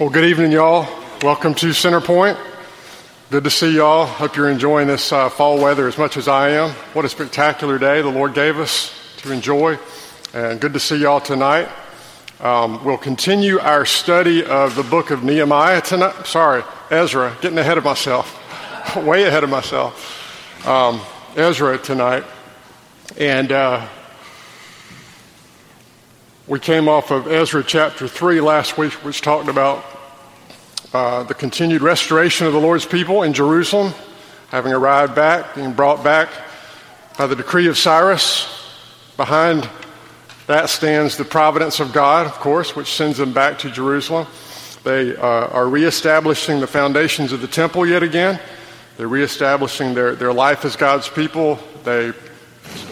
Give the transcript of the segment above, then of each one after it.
Well, good evening, y'all. Welcome to Centerpoint. Good to see y'all. Hope you're enjoying this uh, fall weather as much as I am. What a spectacular day the Lord gave us to enjoy, and good to see y'all tonight. Um, we'll continue our study of the book of Nehemiah tonight. Sorry, Ezra, getting ahead of myself, way ahead of myself. Um, Ezra tonight, and uh, we came off of Ezra chapter 3 last week, which talked about uh, the continued restoration of the Lord's people in Jerusalem, having arrived back, being brought back by the decree of Cyrus. Behind that stands the providence of God, of course, which sends them back to Jerusalem. They uh, are reestablishing the foundations of the temple yet again. They're reestablishing their, their life as God's people. They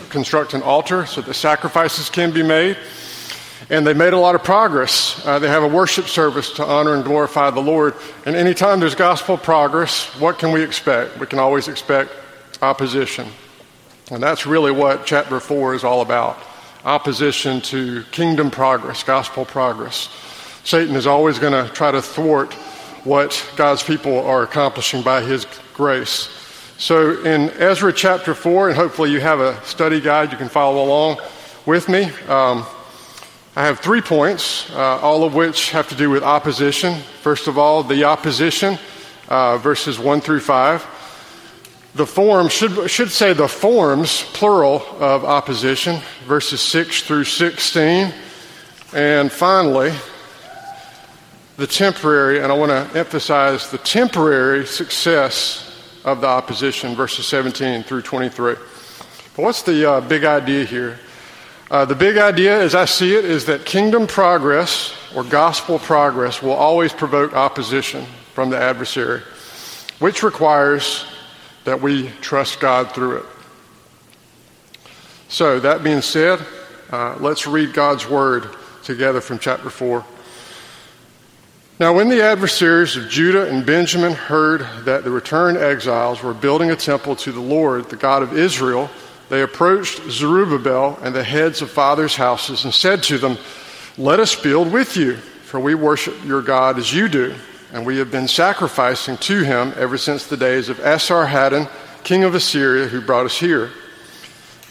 construct an altar so that sacrifices can be made. And they made a lot of progress. Uh, they have a worship service to honor and glorify the Lord. And anytime there's gospel progress, what can we expect? We can always expect opposition. And that's really what chapter 4 is all about opposition to kingdom progress, gospel progress. Satan is always going to try to thwart what God's people are accomplishing by his grace. So in Ezra chapter 4, and hopefully you have a study guide you can follow along with me. Um, I have three points, uh, all of which have to do with opposition. First of all, the opposition, uh, verses 1 through 5. The form should, should say the forms, plural, of opposition, verses 6 through 16. And finally, the temporary, and I want to emphasize the temporary success of the opposition, verses 17 through 23. But what's the uh, big idea here? Uh, the big idea, as I see it, is that kingdom progress or gospel progress will always provoke opposition from the adversary, which requires that we trust God through it. So, that being said, uh, let's read God's word together from chapter 4. Now, when the adversaries of Judah and Benjamin heard that the returned exiles were building a temple to the Lord, the God of Israel, they approached Zerubbabel and the heads of fathers' houses and said to them, Let us build with you, for we worship your God as you do, and we have been sacrificing to him ever since the days of Esarhaddon, king of Assyria, who brought us here.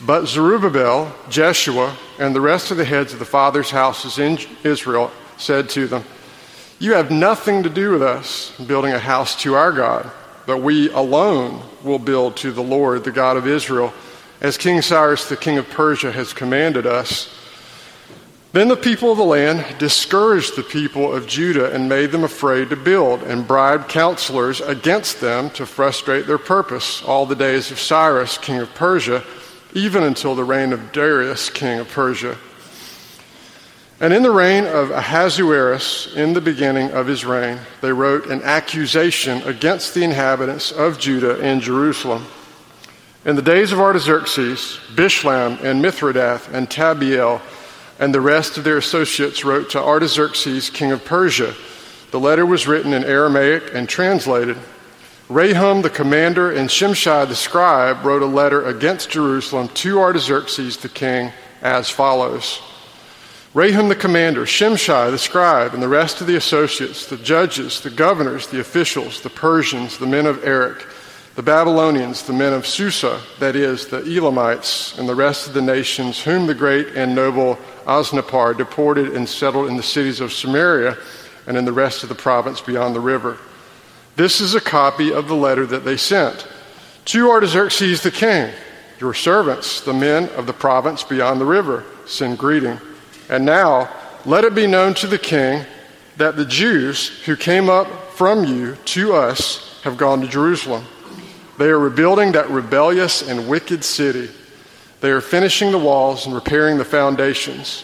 But Zerubbabel, Jeshua, and the rest of the heads of the fathers' houses in Israel said to them, You have nothing to do with us building a house to our God, but we alone will build to the Lord, the God of Israel as King Cyrus, the king of Persia, has commanded us. Then the people of the land discouraged the people of Judah and made them afraid to build, and bribed counselors against them to frustrate their purpose all the days of Cyrus, king of Persia, even until the reign of Darius, king of Persia. And in the reign of Ahasuerus, in the beginning of his reign, they wrote an accusation against the inhabitants of Judah and Jerusalem. In the days of Artaxerxes, Bishlam and Mithredath and Tabeel and the rest of their associates wrote to Artaxerxes, king of Persia. The letter was written in Aramaic and translated. Rahum the commander, and Shimshai, the scribe, wrote a letter against Jerusalem to Artaxerxes, the king, as follows Rahum the commander, Shimshai, the scribe, and the rest of the associates, the judges, the governors, the officials, the Persians, the men of Erech, the Babylonians, the men of Susa, that is, the Elamites, and the rest of the nations whom the great and noble Osnappar deported and settled in the cities of Samaria and in the rest of the province beyond the river. This is a copy of the letter that they sent. To Artaxerxes the king, your servants, the men of the province beyond the river, send greeting. And now let it be known to the king that the Jews who came up from you to us have gone to Jerusalem they are rebuilding that rebellious and wicked city. They are finishing the walls and repairing the foundations.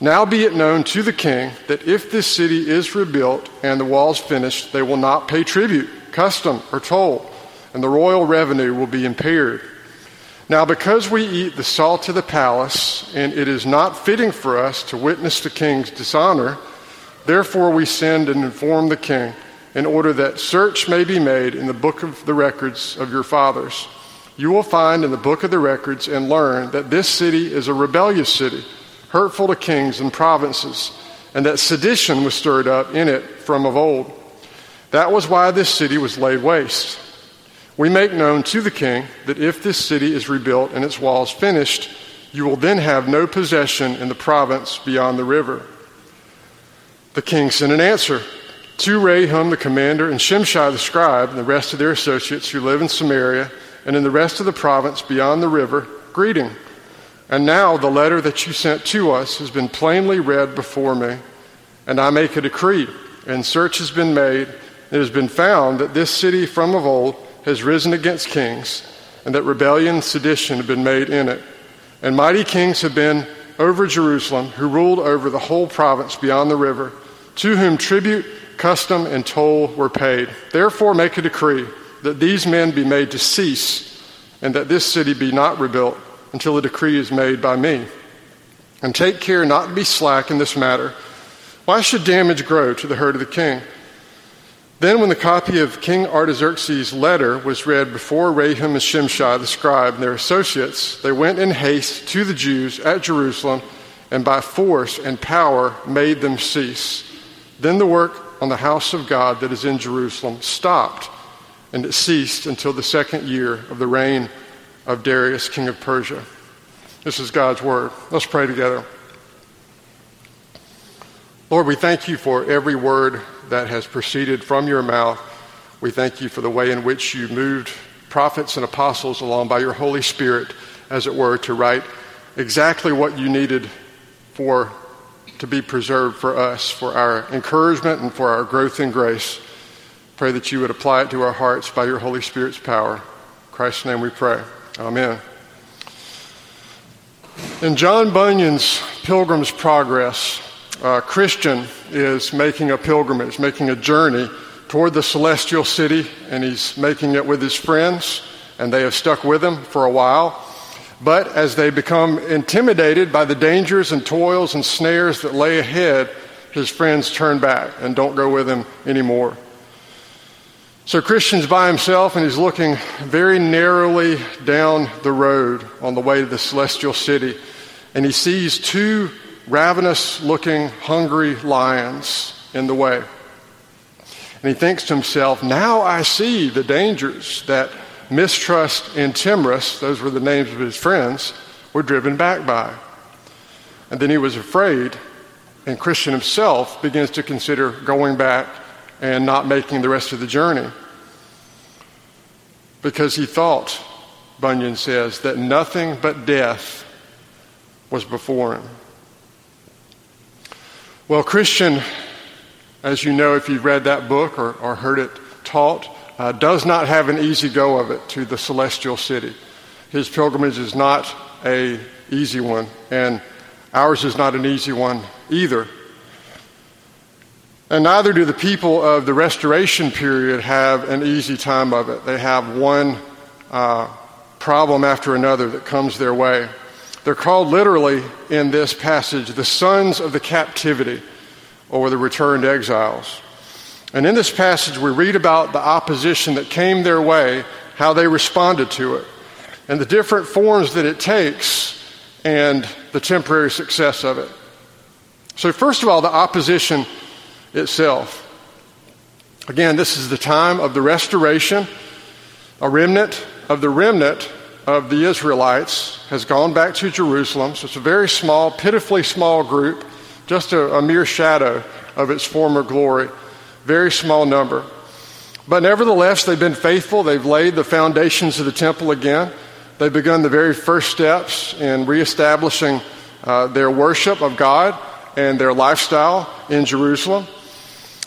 Now be it known to the king that if this city is rebuilt and the walls finished, they will not pay tribute, custom, or toll, and the royal revenue will be impaired. Now, because we eat the salt of the palace, and it is not fitting for us to witness the king's dishonor, therefore we send and inform the king in order that search may be made in the book of the records of your fathers. You will find in the book of the records and learn that this city is a rebellious city, hurtful to kings and provinces, and that sedition was stirred up in it from of old. That was why this city was laid waste. We make known to the king that if this city is rebuilt and its walls finished, you will then have no possession in the province beyond the river. The king sent an answer to Rehum the commander and Shimshai the scribe and the rest of their associates who live in Samaria and in the rest of the province beyond the river, greeting. And now the letter that you sent to us has been plainly read before me, and I make a decree, and search has been made. It has been found that this city from of old has risen against kings, and that rebellion and sedition have been made in it. And mighty kings have been over Jerusalem, who ruled over the whole province beyond the river, to whom tribute, custom, and toll were paid. Therefore, make a decree that these men be made to cease, and that this city be not rebuilt until a decree is made by me. And take care not to be slack in this matter. Why should damage grow to the hurt of the king? Then, when the copy of King Artaxerxes' letter was read before Rehum and Shimshai the scribe and their associates, they went in haste to the Jews at Jerusalem and by force and power made them cease. Then the work on the house of God that is in Jerusalem stopped, and it ceased until the second year of the reign of Darius, king of Persia. This is God's word. Let's pray together. Lord, we thank you for every word that has proceeded from your mouth. We thank you for the way in which you moved prophets and apostles along by your Holy Spirit, as it were, to write exactly what you needed for to be preserved for us, for our encouragement and for our growth in grace. Pray that you would apply it to our hearts by your Holy Spirit's power. In Christ's name we pray. Amen. In John Bunyan's Pilgrim's Progress, a Christian is making a pilgrimage, making a journey toward the celestial city, and he's making it with his friends, and they have stuck with him for a while. But as they become intimidated by the dangers and toils and snares that lay ahead, his friends turn back and don't go with him anymore. So Christian's by himself and he's looking very narrowly down the road on the way to the celestial city. And he sees two ravenous looking, hungry lions in the way. And he thinks to himself, now I see the dangers that mistrust and timorous, those were the names of his friends, were driven back by. And then he was afraid, and Christian himself begins to consider going back and not making the rest of the journey. Because he thought, Bunyan says, that nothing but death was before him. Well, Christian, as you know if you've read that book or, or heard it taught, uh, does not have an easy go of it to the celestial city. His pilgrimage is not a easy one, and ours is not an easy one either. And neither do the people of the restoration period have an easy time of it. They have one uh, problem after another that comes their way. They're called literally in this passage the sons of the captivity or the returned exiles. And in this passage, we read about the opposition that came their way, how they responded to it, and the different forms that it takes, and the temporary success of it. So, first of all, the opposition itself. Again, this is the time of the restoration. A remnant of the remnant of the Israelites has gone back to Jerusalem. So it's a very small, pitifully small group, just a, a mere shadow of its former glory. Very small number. But nevertheless, they've been faithful. They've laid the foundations of the temple again. They've begun the very first steps in reestablishing uh, their worship of God and their lifestyle in Jerusalem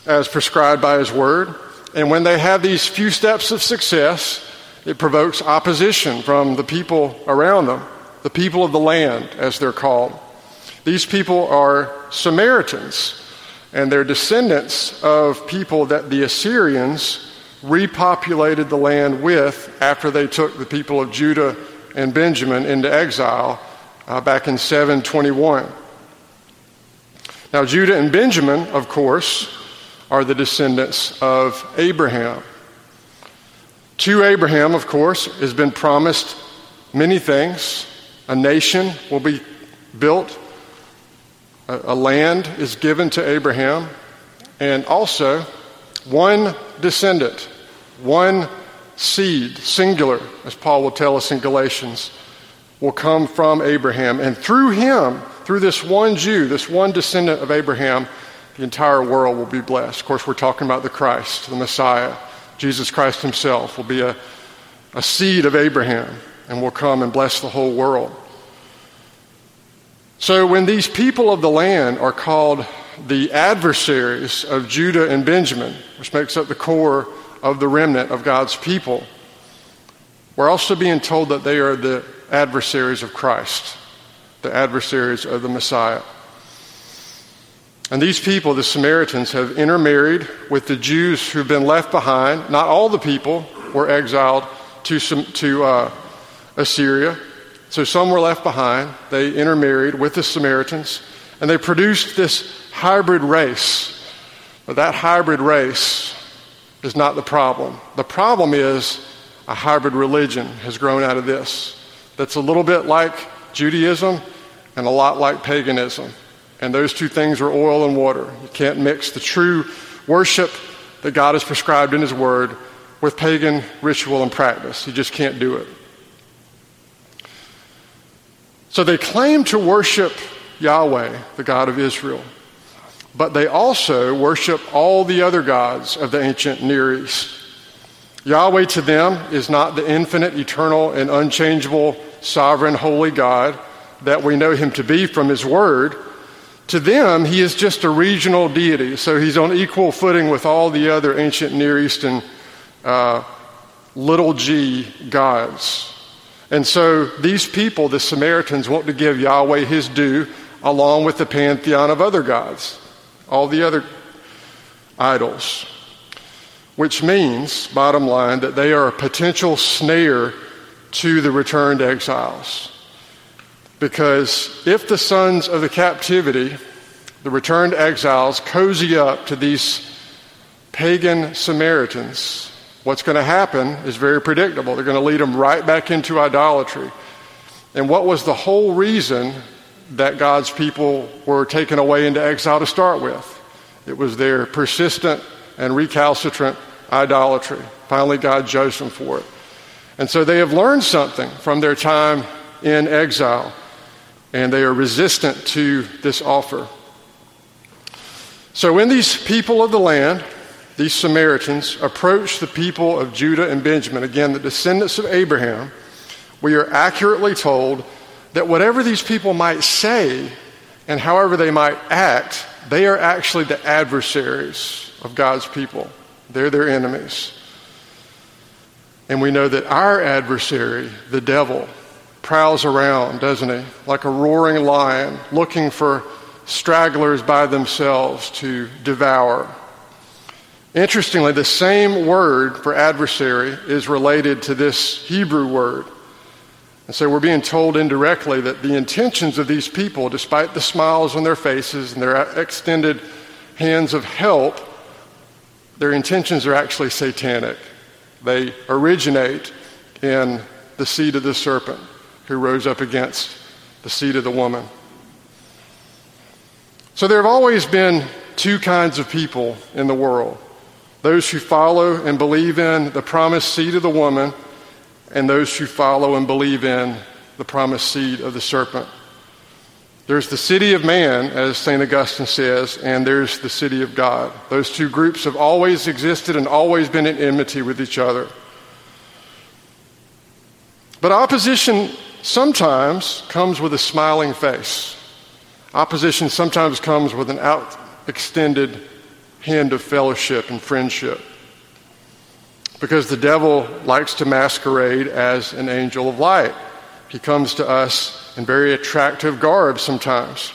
as prescribed by His Word. And when they have these few steps of success, it provokes opposition from the people around them, the people of the land, as they're called. These people are Samaritans, and they're descendants of people that the Assyrians repopulated the land with after they took the people of Judah and Benjamin into exile uh, back in 721. Now, Judah and Benjamin, of course, are the descendants of Abraham. To Abraham, of course, has been promised many things. A nation will be built, a, land is given to Abraham, And also, one descendant, one seed, singular, as Paul will tell us in Galatians, will come from Abraham. And through him, through this one Jew, this one descendant of Abraham, the entire world will be blessed. Of course, we're talking about the Christ, the Messiah. Jesus Christ himself will be a, a seed of Abraham and will come and bless the whole world. So when these people of the land are called the adversaries of Judah and Benjamin, which makes up the core of the remnant of God's people, we're also being told that they are the adversaries of Christ, the adversaries of the Messiah. And these people, the Samaritans, have intermarried with the Jews who've been left behind. Not all the people were exiled to, to uh, Assyria. So some were left behind. They intermarried with the Samaritans, and they produced this hybrid race. But that hybrid race is not the problem. The problem is a hybrid religion has grown out of this that's a little bit like Judaism and a lot like paganism. And those two things are oil and water. You can't mix the true worship that God has prescribed in His Word with pagan ritual and practice. You just can't do it. So they claim to worship Yahweh, the God of Israel, but they also worship all the other gods of the ancient Near East. Yahweh to them is not the infinite, eternal, and unchangeable, sovereign, holy God that we know him to be from his word. To them, he is just a regional deity, so he's on equal footing with all the other ancient Near Eastern uh, little g gods. And so these people, the Samaritans, want to give Yahweh his due along with the pantheon of other gods, all the other idols. Which means, bottom line, that they are a potential snare to the returned exiles. Because if the sons of the captivity, the returned exiles, cozy up to these pagan Samaritans, what's going to happen is very predictable. They're going to lead them right back into idolatry. And what was the whole reason that God's people were taken away into exile to start with? It was their persistent and recalcitrant idolatry. Finally, God judged them for it. And so they have learned something from their time in exile and they are resistant to this offer. So when these people of the land, these Samaritans, approach the people of Judah and Benjamin, again, the descendants of Abraham, we are accurately told that whatever these people might say and however they might act, they are actually the adversaries of God's people. They're their enemies. And we know that our adversary, the devil, prowls around, doesn't he? Like a roaring lion looking for stragglers by themselves to devour. Interestingly, the same word for adversary is related to this Hebrew word. And so we're being told indirectly that the intentions of these people, despite the smiles on their faces and their extended hands of help, their intentions are actually satanic. They originate in the seed of the serpent who rose up against the seed of the woman. So there have always been two kinds of people in the world those who follow and believe in the promised seed of the woman, and those who follow and believe in the promised seed of the serpent. There's the city of man, as St. Augustine says, and there's the city of God. Those two groups have always existed and always been in enmity with each other. But opposition sometimes comes with a smiling face. Opposition sometimes comes with an out extended hand of fellowship and friendship. Because the devil likes to masquerade as an angel of light. He comes to us in very attractive garb sometimes.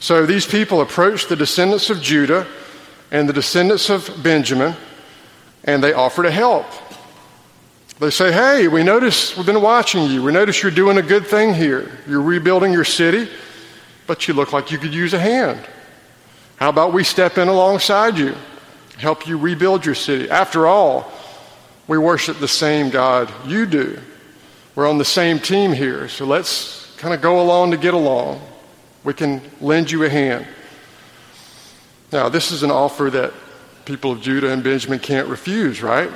So these people approach the descendants of Judah and the descendants of Benjamin, and they offer to help. They say, Hey, we notice, we've been watching you. We notice you're doing a good thing here. You're rebuilding your city, but you look like you could use a hand. How about we step in alongside you, help you rebuild your city? After all, we worship the same God you do. We're on the same team here, so let's kind of go along to get along. We can lend you a hand. Now, this is an offer that people of Judah and Benjamin can't refuse, right?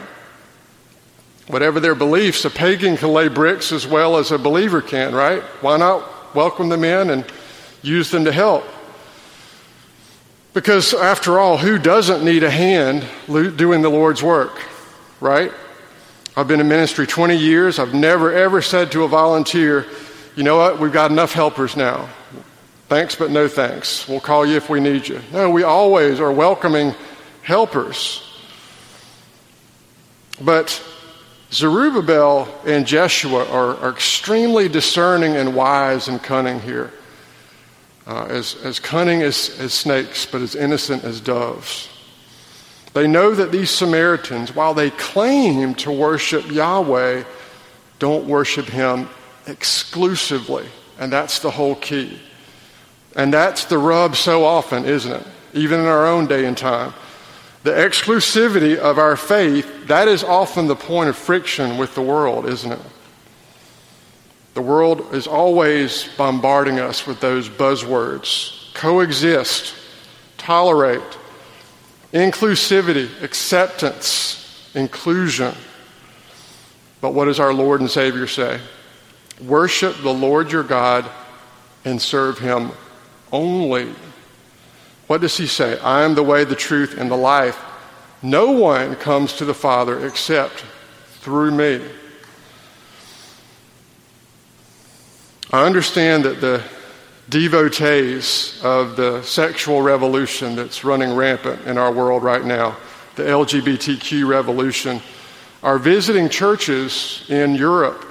Whatever their beliefs, a pagan can lay bricks as well as a believer can, right? Why not welcome them in and use them to help? Because after all, who doesn't need a hand doing the Lord's work, right? I've been in ministry 20 years. I've never ever said to a volunteer, you know what, we've got enough helpers now. Thanks, but no thanks. We'll call you if we need you. No, we always are welcoming helpers. But Zerubbabel and Jeshua are, are extremely discerning and wise and cunning here. Uh, as, as cunning as, as snakes, but as innocent as doves. They know that these Samaritans, while they claim to worship Yahweh, don't worship Him exclusively. And that's the whole key. And that's the rub so often, isn't it? Even in our own day and time. The exclusivity of our faith, that is often the point of friction with the world, isn't it? The world is always bombarding us with those buzzwords coexist, tolerate, inclusivity, acceptance, inclusion. But what does our Lord and Savior say? Worship the Lord your God and serve him only. What does he say? I am the way, the truth, and the life. No one comes to the Father except through me. I understand that the devotees of the sexual revolution that's running rampant in our world right now, the LGBTQ revolution, are visiting churches in Europe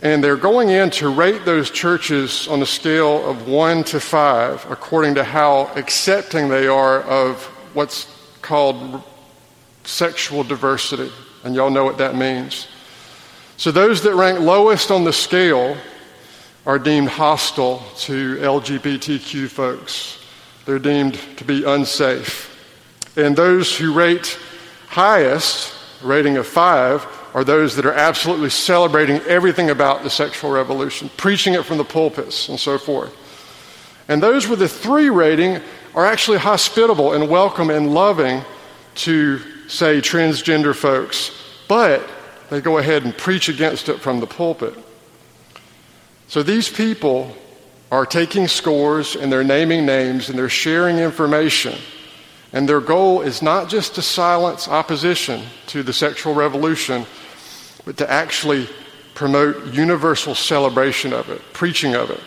and they're going in to rate those churches on a scale of one to five according to how accepting they are of what's called sexual diversity. And y'all know what that means. So those that rank lowest on the scale are deemed hostile to LGBTQ folks. They're deemed to be unsafe. And those who rate highest, rating of five, are those that are absolutely celebrating everything about the sexual revolution, preaching it from the pulpits and so forth. And those with a three rating are actually hospitable and welcome and loving to, say, transgender folks, but they go ahead and preach against it from the pulpit. So these people are taking scores and they're naming names and they're sharing information. And their goal is not just to silence opposition to the sexual revolution, but to actually promote universal celebration of it, preaching of it.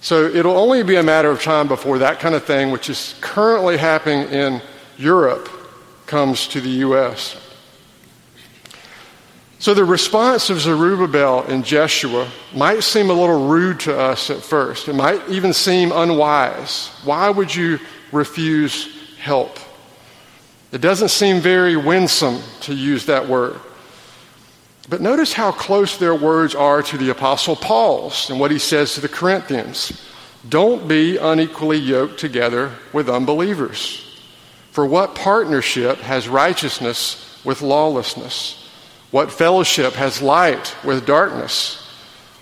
So it'll only be a matter of time before that kind of thing, which is currently happening in Europe, comes to the U.S. So the response of Zerubbabel and Jeshua might seem a little rude to us at first. It might even seem unwise. Why would you refuse help? It doesn't seem very winsome to use that word. But notice how close their words are to the Apostle Paul's and what he says to the Corinthians. Don't be unequally yoked together with unbelievers. For what partnership has righteousness with lawlessness? What fellowship has light with darkness?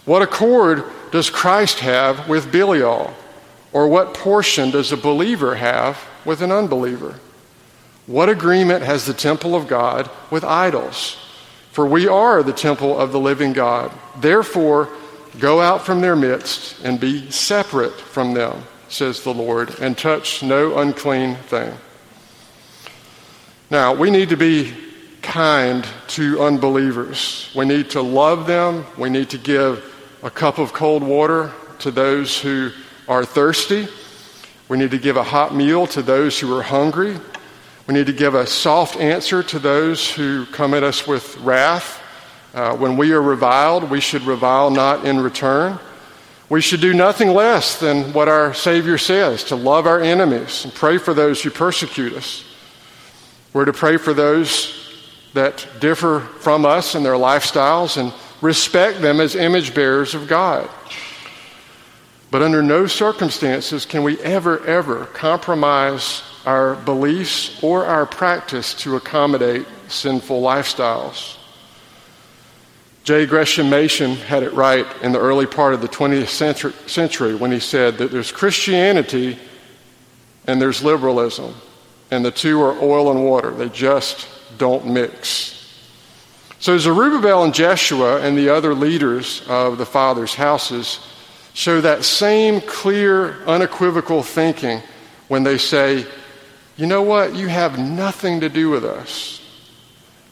What accord does Christ have with Belial? Or what portion does a believer have with an unbeliever? What agreement has the temple of God with idols? For we are the temple of the living God. Therefore, go out from their midst and be separate from them, says the Lord, and touch no unclean thing. Now, we need to be kind to unbelievers. We need to love them. We need to give a cup of cold water to those who are thirsty. We need to give a hot meal to those who are hungry. We need to give a soft answer to those who come at us with wrath. Uh, when we are reviled, we should revile not in return. We should do nothing less than what our Savior says to love our enemies and pray for those who persecute us. We're to pray for those that differ from us in their lifestyles and respect them as image bearers of God. But under no circumstances can we ever, ever compromise our beliefs or our practice to accommodate sinful lifestyles. J. Gresham Machen had it right in the early part of the 20th century when he said that there's Christianity and there's liberalism, and the two are oil and water. They just don't mix. So Zerubbabel and Jeshua and the other leaders of the fathers' houses show that same clear, unequivocal thinking when they say, you know what, you have nothing to do with us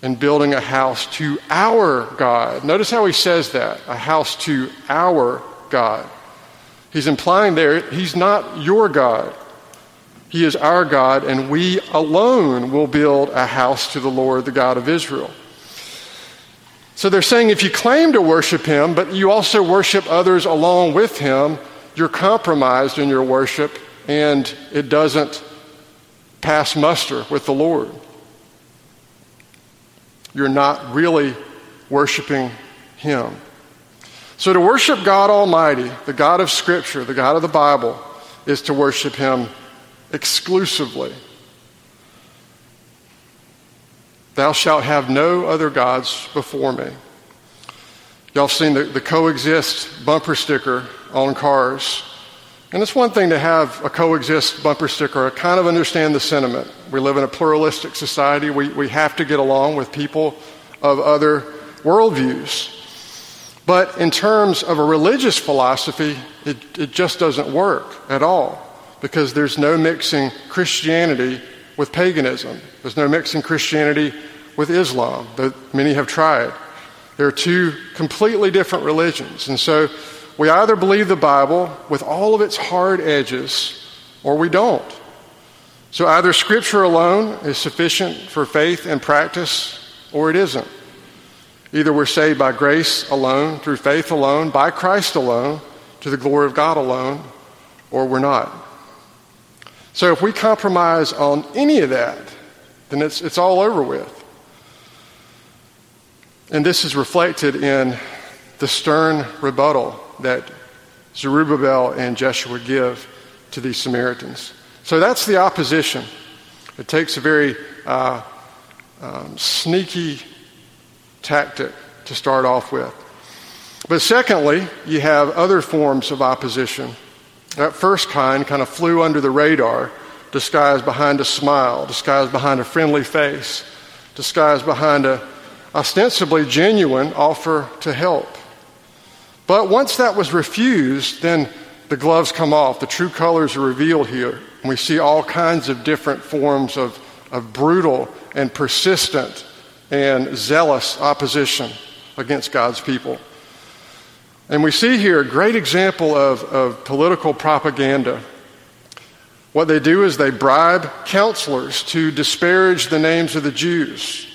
in building a house to our God. Notice how he says that a house to our God. He's implying there, he's not your God. He is our God, and we alone will build a house to the Lord, the God of Israel. So they're saying if you claim to worship him, but you also worship others along with him, you're compromised in your worship and it doesn't pass muster with the Lord. You're not really worshiping him. So to worship God Almighty, the God of Scripture, the God of the Bible, is to worship him exclusively. Thou shalt have no other gods before me. Y'all seen the, the coexist bumper sticker on cars. And it's one thing to have a coexist bumper sticker. I kind of understand the sentiment. We live in a pluralistic society. We, we have to get along with people of other worldviews. But in terms of a religious philosophy, it, it just doesn't work at all because there's no mixing Christianity with paganism. There's no mixing Christianity with Islam that many have tried. There are two completely different religions. And so we either believe the Bible with all of its hard edges or we don't. So either Scripture alone is sufficient for faith and practice or it isn't. Either we're saved by grace alone, through faith alone, by Christ alone, to the glory of God alone, or we're not. So if we compromise on any of that, then it's, it's all over with. And this is reflected in the stern rebuttal that Zerubbabel and Jeshua give to these Samaritans. So that's the opposition. It takes a very uh, um, sneaky tactic to start off with. But secondly, you have other forms of opposition that first kind kind of flew under the radar, disguised behind a smile, disguised behind a friendly face, disguised behind a ostensibly genuine offer to help. But once that was refused, then the gloves come off. The true colors are revealed here. And we see all kinds of different forms of, of brutal and persistent and zealous opposition against God's people. And we see here a great example of, of political propaganda. What they do is they bribe counselors to disparage the names of the Jews.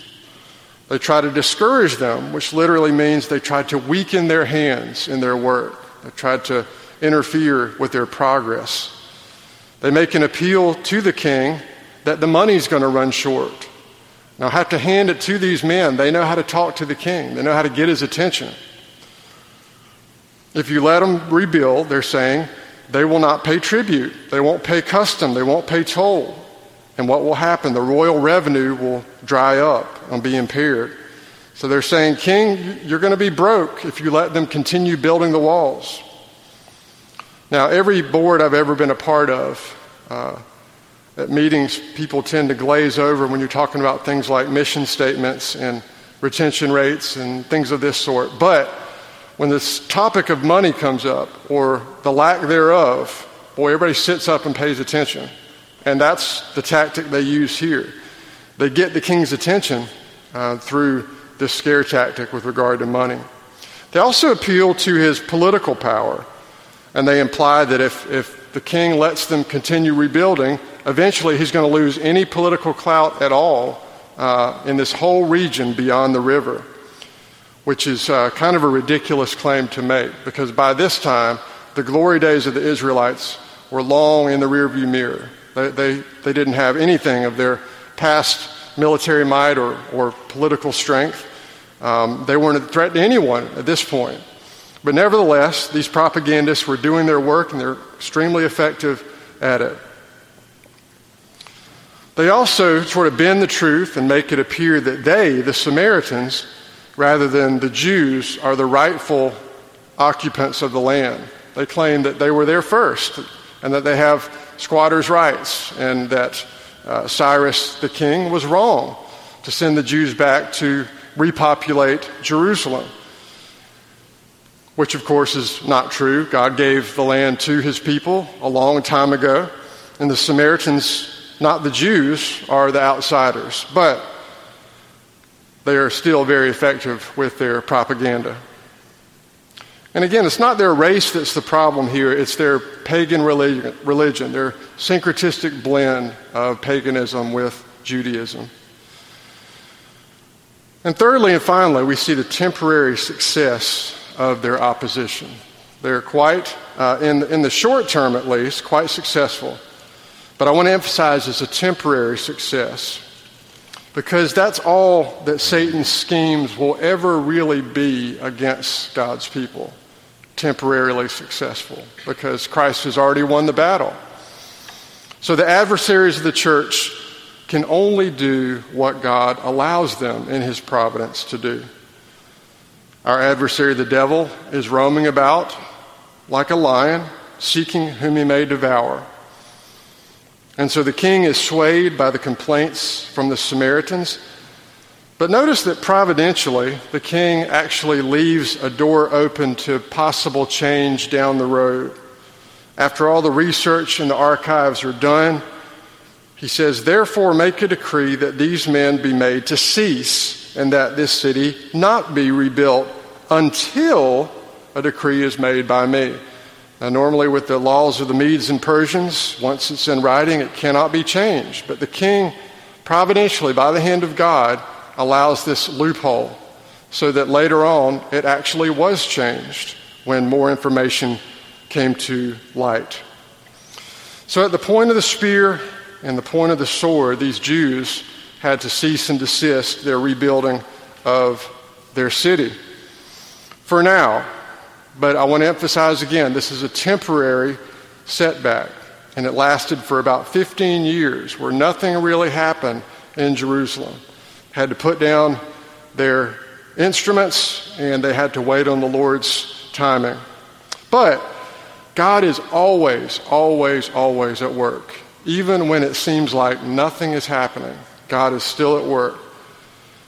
They try to discourage them, which literally means they try to weaken their hands in their work. They try to interfere with their progress. They make an appeal to the king that the money's going to run short. Now, I have to hand it to these men. They know how to talk to the king, they know how to get his attention. If you let them rebuild, they're saying they will not pay tribute, they won't pay custom, they won't pay toll. And what will happen? The royal revenue will dry up and be impaired. So they're saying, King, you're going to be broke if you let them continue building the walls. Now, every board I've ever been a part of, uh, at meetings, people tend to glaze over when you're talking about things like mission statements and retention rates and things of this sort. But when this topic of money comes up or the lack thereof, boy, everybody sits up and pays attention. And that's the tactic they use here. They get the king's attention uh, through this scare tactic with regard to money. They also appeal to his political power, and they imply that if, if the king lets them continue rebuilding, eventually he's going to lose any political clout at all uh, in this whole region beyond the river which is uh, kind of a ridiculous claim to make because by this time, the glory days of the Israelites were long in the rearview mirror. They, they, they didn't have anything of their past military might or, or political strength. Um, they weren't a threat to anyone at this point. But nevertheless, these propagandists were doing their work and they're extremely effective at it. They also sort of bend the truth and make it appear that they, the Samaritans, rather than the Jews are the rightful occupants of the land. They claim that they were there first and that they have squatters' rights and that uh, Cyrus the king was wrong to send the Jews back to repopulate Jerusalem. Which, of course, is not true. God gave the land to his people a long time ago, and the Samaritans, not the Jews, are the outsiders. But they are still very effective with their propaganda. And again, it's not their race that's the problem here, it's their pagan religion, their syncretistic blend of paganism with Judaism. And thirdly and finally, we see the temporary success of their opposition. They're quite, uh, in, in the short term at least, quite successful. But I want to emphasize it's a temporary success because that's all that Satan's schemes will ever really be against God's people temporarily successful because Christ has already won the battle. So the adversaries of the church can only do what God allows them in his providence to do. Our adversary, the devil, is roaming about like a lion, seeking whom he may devour. And so the king is swayed by the complaints from the Samaritans but notice that providentially, the king actually leaves a door open to possible change down the road. After all the research and the archives are done, he says, Therefore, make a decree that these men be made to cease and that this city not be rebuilt until a decree is made by me. Now, normally, with the laws of the Medes and Persians, once it's in writing, it cannot be changed. But the king, providentially, by the hand of God, allows this loophole so that later on it actually was changed when more information came to light. So, at the point of the spear and the point of the sword, these Jews had to cease and desist their rebuilding of their city. For now, but I want to emphasize again this is a temporary setback, and it lasted for about 15 years where nothing really happened in Jerusalem had to put down their instruments and they had to wait on the Lord's timing. But God is always, always, always at work. Even when it seems like nothing is happening, God is still at work.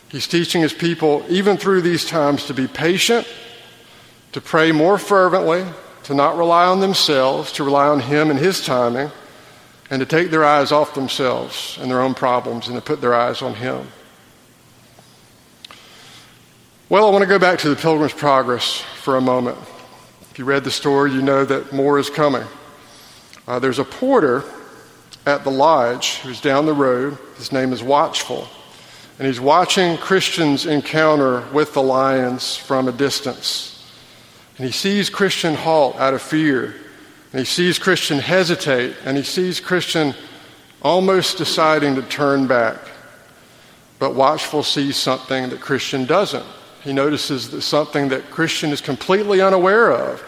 He's teaching his people, even through these times, to be patient, to pray more fervently, to not rely on themselves, to rely on him and his timing, and to take their eyes off themselves and their own problems and to put their eyes on him. Well, I want to go back to the Pilgrim's Progress for a moment. If you read the story, you know that more is coming. Uh, there's a porter at the lodge who's down the road. His name is Watchful. And he's watching Christians encounter with the lions from a distance. And he sees Christian halt out of fear. And he sees Christian hesitate. And he sees Christian almost deciding to turn back. But Watchful sees something that Christian doesn't he notices that something that Christian is completely unaware of,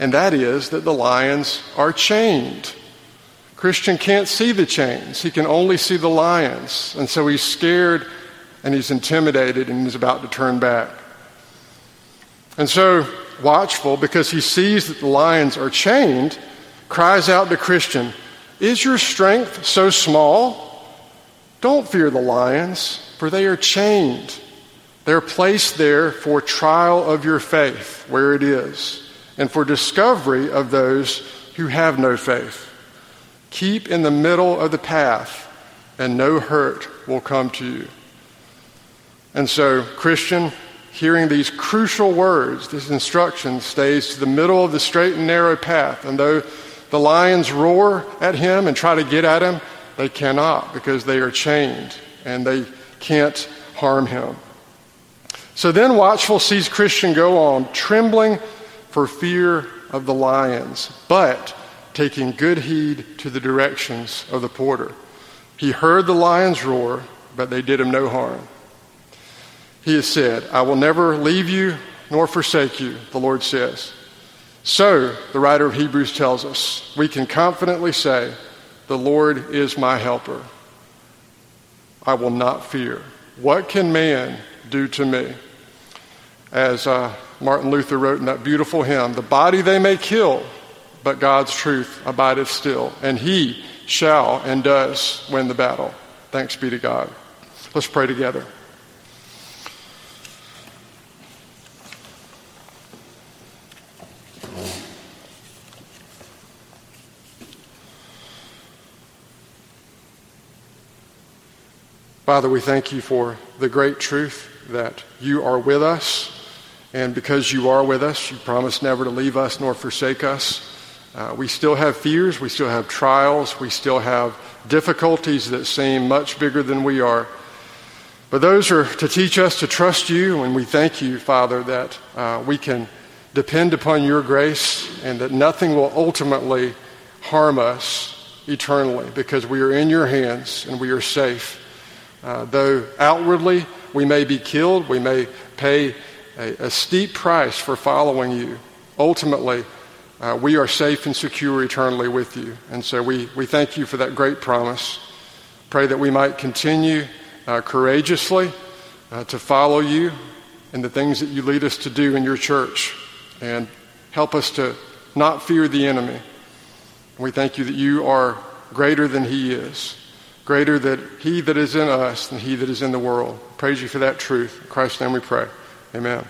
and that is that the lions are chained. Christian can't see the chains, he can only see the lions. And so he's scared and he's intimidated and he's about to turn back. And so, watchful, because he sees that the lions are chained, cries out to Christian, Is your strength so small? Don't fear the lions, for they are chained. They're placed there for trial of your faith, where it is, and for discovery of those who have no faith. Keep in the middle of the path, and no hurt will come to you. And so, Christian, hearing these crucial words, this instruction stays to the middle of the straight and narrow path. And though the lions roar at him and try to get at him, they cannot because they are chained and they can't harm him. So then Watchful sees Christian go on, trembling for fear of the lions, but taking good heed to the directions of the porter. He heard the lions roar, but they did him no harm. He has said, I will never leave you nor forsake you, the Lord says. So, the writer of Hebrews tells us, we can confidently say, The Lord is my helper. I will not fear. What can man do to me? As uh, Martin Luther wrote in that beautiful hymn, the body they may kill, but God's truth abideth still, and he shall and does win the battle. Thanks be to God. Let's pray together. Father, we thank you for the great truth that you are with us. And because you are with us, you promise never to leave us nor forsake us. Uh, we still have fears, we still have trials, we still have difficulties that seem much bigger than we are. But those are to teach us to trust you, and we thank you, Father, that uh, we can depend upon your grace and that nothing will ultimately harm us eternally because we are in your hands and we are safe. Uh, though outwardly we may be killed, we may pay a, a steep price for following you. Ultimately, uh, we are safe and secure eternally with you. And so we, we thank you for that great promise. Pray that we might continue uh, courageously uh, to follow you and the things that you lead us to do in your church. And help us to not fear the enemy. We thank you that you are greater than he is greater that he that is in us than he that is in the world. Praise you for that truth. In Christ's name we pray. Amen.